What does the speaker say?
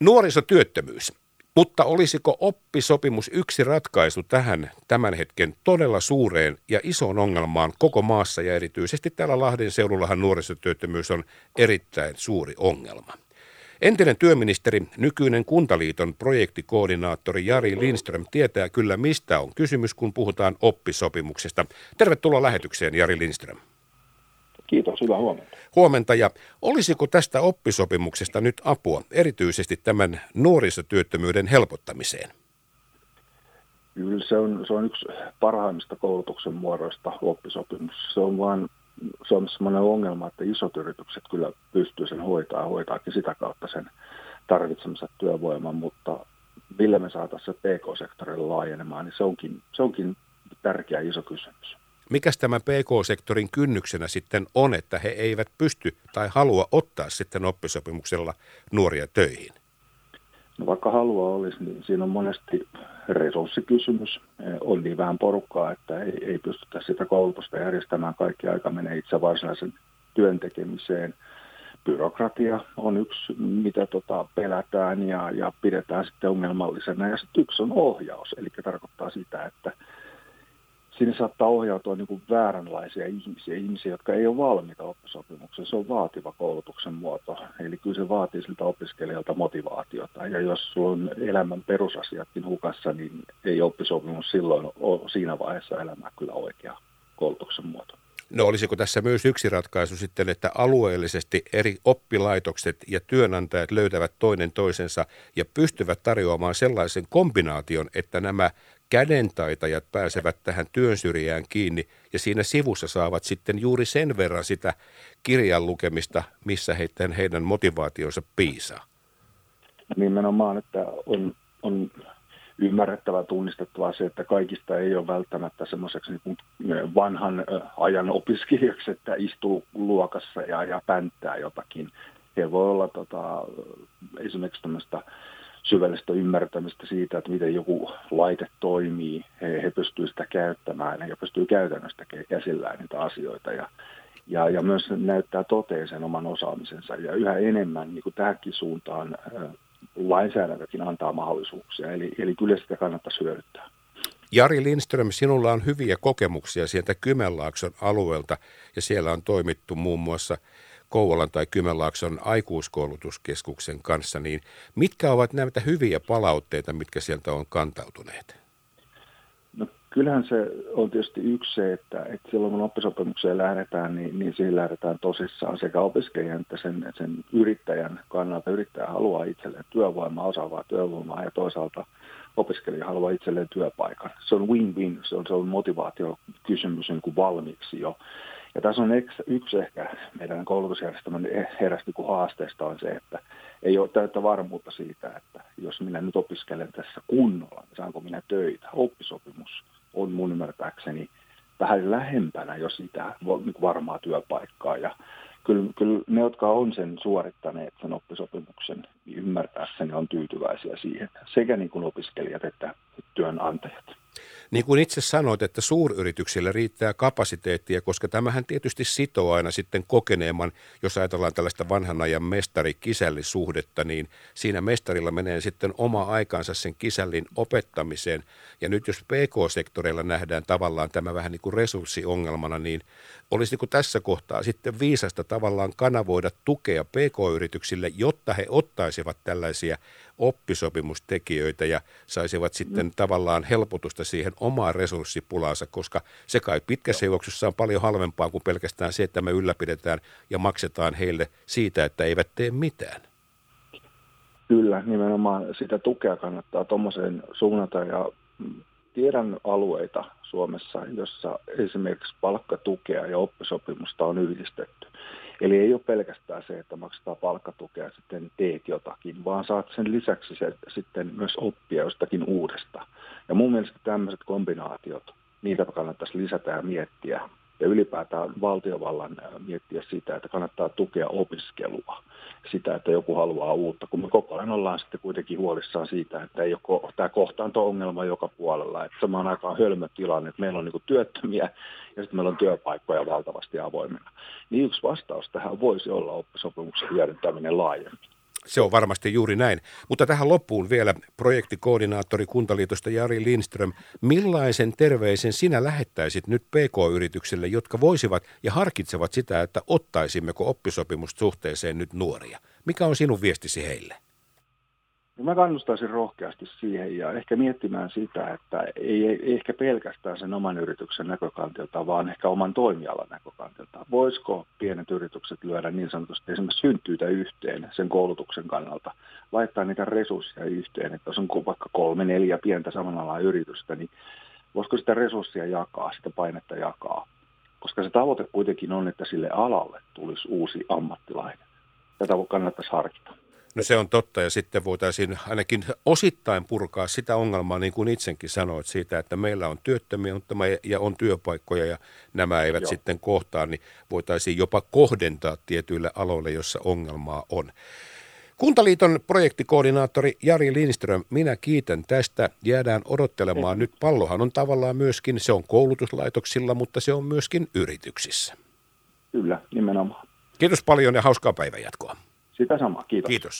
Nuorisotyöttömyys. Mutta olisiko oppisopimus yksi ratkaisu tähän tämän hetken todella suureen ja isoon ongelmaan koko maassa ja erityisesti täällä Lahden seudullahan nuorisotyöttömyys on erittäin suuri ongelma. Entinen työministeri, nykyinen Kuntaliiton projektikoordinaattori Jari Lindström tietää kyllä mistä on kysymys, kun puhutaan oppisopimuksesta. Tervetuloa lähetykseen Jari Lindström. Kiitos, hyvää huomenta. Huomenta ja olisiko tästä oppisopimuksesta nyt apua erityisesti tämän nuorisotyöttömyyden helpottamiseen? Kyllä se on, se on yksi parhaimmista koulutuksen muodoista oppisopimus. Se on vain se on sellainen ongelma, että isot yritykset kyllä pystyy sen hoitaa ja hoitaakin sitä kautta sen tarvitsemassa työvoiman, mutta millä me saataisiin se PK-sektorille laajenemaan, niin se onkin, se onkin tärkeä iso kysymys. Mikäs tämä PK-sektorin kynnyksenä sitten on, että he eivät pysty tai halua ottaa sitten oppisopimuksella nuoria töihin? No vaikka halua olisi, niin siinä on monesti resurssikysymys. On niin vähän porukkaa, että ei, ei pystytä sitä koulutusta järjestämään. Kaikki aika menee itse varsinaisen työn tekemiseen. Byrokratia on yksi, mitä tota pelätään ja, ja pidetään sitten ongelmallisena. Ja sitten yksi on ohjaus, eli tarkoittaa sitä, että sinne saattaa ohjautua niin kuin vääränlaisia ihmisiä, ihmisiä, jotka ei ole valmiita oppisopimukseen. Se on vaativa koulutuksen muoto. Eli kyllä se vaatii siltä opiskelijalta motivaatiota. Ja jos sulla on elämän perusasiatkin hukassa, niin ei oppisopimus silloin ole siinä vaiheessa elämää kyllä oikea koulutuksen muoto. No olisiko tässä myös yksi ratkaisu sitten, että alueellisesti eri oppilaitokset ja työnantajat löytävät toinen toisensa ja pystyvät tarjoamaan sellaisen kombinaation, että nämä kädentaitajat pääsevät tähän työn syrjään kiinni ja siinä sivussa saavat sitten juuri sen verran sitä kirjan lukemista, missä heidän, heidän motivaationsa piisaa. Nimenomaan, että on, on ymmärrettävä tunnistettava se, että kaikista ei ole välttämättä semmoiseksi niin vanhan ajan opiskelijaksi, että istuu luokassa ja, ja pänttää jotakin. He voi olla tota, esimerkiksi tämmöistä syvällistä ymmärtämistä siitä, että miten joku laite toimii. He, he pystyvät sitä käyttämään ja pystyy käytännössä käsillään niitä asioita ja, ja, ja myös näyttää toteen sen oman osaamisensa. Ja yhä enemmän niin kuin tähänkin suuntaan lainsäädäntökin antaa mahdollisuuksia, eli, eli kyllä sitä kannattaa hyödyttää. Jari Lindström, sinulla on hyviä kokemuksia sieltä Kymenlaakson alueelta ja siellä on toimittu muun muassa Kouvolan tai Kymenlaakson aikuiskoulutuskeskuksen kanssa, niin mitkä ovat näitä hyviä palautteita, mitkä sieltä on kantautuneet? No, kyllähän se on tietysti yksi se, että, että silloin kun oppisopimukseen lähdetään, niin, niin siihen lähdetään tosissaan sekä opiskelijan että sen, sen yrittäjän kannalta. Yrittäjä haluaa itselleen työvoimaa, osaavaa työvoimaa ja toisaalta opiskelija haluaa itselleen työpaikan. Se on win-win, se on, se on motivaatiokysymys niin kuin valmiiksi jo. Ja tässä on yksi ehkä meidän koulutusjärjestelmän herästi kuin haasteesta on se, että ei ole täyttä varmuutta siitä, että jos minä nyt opiskelen tässä kunnolla, niin saanko minä töitä. Oppisopimus on mun ymmärtääkseni vähän lähempänä jo sitä niin varmaa työpaikkaa. Ja kyllä, kyllä ne, jotka on sen suorittaneet, sen oppisopimuksen, niin ymmärtääkseni on tyytyväisiä siihen, sekä niin kuin opiskelijat että työnantajat. Niin kuin itse sanoit, että suuryrityksillä riittää kapasiteettia, koska tämähän tietysti sitoo aina sitten kokeneemman, jos ajatellaan tällaista vanhan ajan mestari-kisällisuhdetta, niin siinä mestarilla menee sitten oma aikansa sen kisällin opettamiseen. Ja nyt jos PK-sektoreilla nähdään tavallaan tämä vähän niin kuin resurssiongelmana, niin olisi niin kuin tässä kohtaa sitten viisasta tavallaan kanavoida tukea PK-yrityksille, jotta he ottaisivat tällaisia oppisopimustekijöitä ja saisivat sitten mm. tavallaan helpotusta siihen omaan resurssipulaansa, koska se kai pitkässä juoksussa on paljon halvempaa kuin pelkästään se, että me ylläpidetään ja maksetaan heille siitä, että eivät tee mitään. Kyllä, nimenomaan sitä tukea kannattaa tuommoiseen suunnata ja tiedän alueita Suomessa, jossa esimerkiksi palkkatukea ja oppisopimusta on yhdistetty. Eli ei ole pelkästään se, että maksetaan palkkatukea ja sitten teet jotakin, vaan saat sen lisäksi se, sitten myös oppia jostakin uudesta. Ja mun mielestä tämmöiset kombinaatiot, niitä kannattaisi lisätä ja miettiä ja ylipäätään valtiovallan miettiä sitä, että kannattaa tukea opiskelua, sitä, että joku haluaa uutta, kun me koko ajan ollaan sitten kuitenkin huolissaan siitä, että ei ole tämä kohtaanto-ongelma joka puolella, että samaan aikaan hölmö tilanne, että meillä on niin työttömiä ja sitten meillä on työpaikkoja valtavasti avoimena. Niin yksi vastaus tähän voisi olla oppisopimuksen hyödyntäminen laajemmin. Se on varmasti juuri näin. Mutta tähän loppuun vielä projektikoordinaattori Kuntaliitosta Jari Lindström. Millaisen terveisen sinä lähettäisit nyt PK-yrityksille, jotka voisivat ja harkitsevat sitä, että ottaisimmeko oppisopimussuhteeseen nyt nuoria? Mikä on sinun viestisi heille? No mä kannustaisin rohkeasti siihen ja ehkä miettimään sitä, että ei, ei ehkä pelkästään sen oman yrityksen näkökantilta, vaan ehkä oman toimialan näkökantilta. Voisiko pienet yritykset lyödä niin sanotusti esimerkiksi syntyitä yhteen sen koulutuksen kannalta, laittaa niitä resursseja yhteen, että jos on vaikka kolme, neljä pientä samanalaa yritystä, niin voisiko sitä resursseja jakaa, sitä painetta jakaa. Koska se tavoite kuitenkin on, että sille alalle tulisi uusi ammattilainen. Tätä kannattaisi harkita. No se on totta ja sitten voitaisiin ainakin osittain purkaa sitä ongelmaa, niin kuin itsekin sanoit, siitä, että meillä on työttömiä ja on työpaikkoja ja nämä eivät Joo. sitten kohtaa, niin voitaisiin jopa kohdentaa tietyille aloille, jossa ongelmaa on. Kuntaliiton projektikoordinaattori Jari Lindström, minä kiitän tästä. Jäädään odottelemaan. Nyt pallohan on tavallaan myöskin, se on koulutuslaitoksilla, mutta se on myöskin yrityksissä. Kyllä, nimenomaan. Kiitos paljon ja hauskaa päivänjatkoa. Sitä samaa, kiitos. Kiitos.